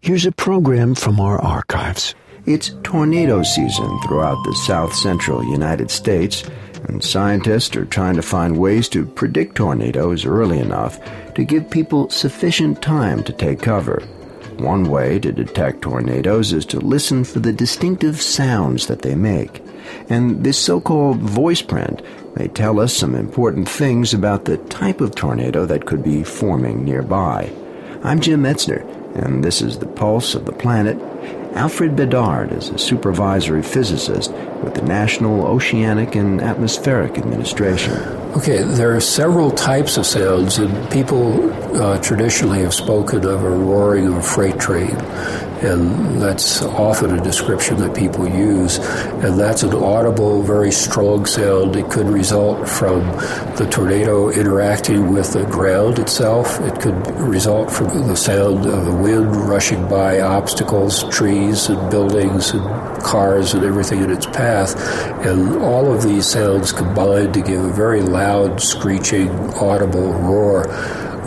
Here's a program from our archives. It's tornado season throughout the south central United States, and scientists are trying to find ways to predict tornadoes early enough to give people sufficient time to take cover. One way to detect tornadoes is to listen for the distinctive sounds that they make. And this so called voice print may tell us some important things about the type of tornado that could be forming nearby. I'm Jim Metzner and this is the pulse of the planet. Alfred Bedard is a supervisory physicist with the National Oceanic and Atmospheric Administration. Okay, there are several types of sounds, and people uh, traditionally have spoken of a roaring of a freight train and that's often a description that people use. And that's an audible, very strong sound. It could result from the tornado interacting with the ground itself. It could result from the sound of the wind rushing by obstacles, trees, and buildings, and cars, and everything in its path. And all of these sounds combined to give a very loud, screeching, audible roar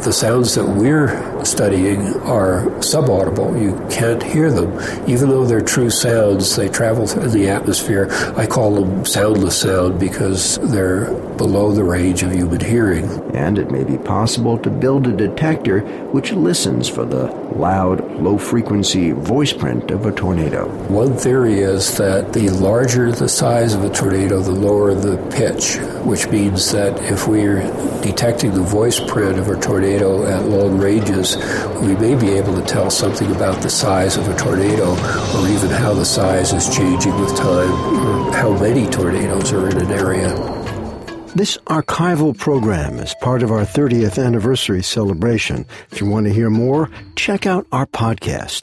the sounds that we're studying are subaudible. You can't hear them. Even though they're true sounds, they travel in the atmosphere. I call them soundless sound because they're below the range of human hearing. And it may be possible to build a detector which listens for the loud, low frequency voice print of a tornado. One theory is that the larger the size of a tornado, the lower the pitch, which means that if we're detecting the voice print of a tornado at long ranges, we may be able to tell something about the size of a tornado or even how the size is changing with time or how many tornadoes are in an area. This archival program is part of our 30th anniversary celebration. If you want to hear more, check out our podcast.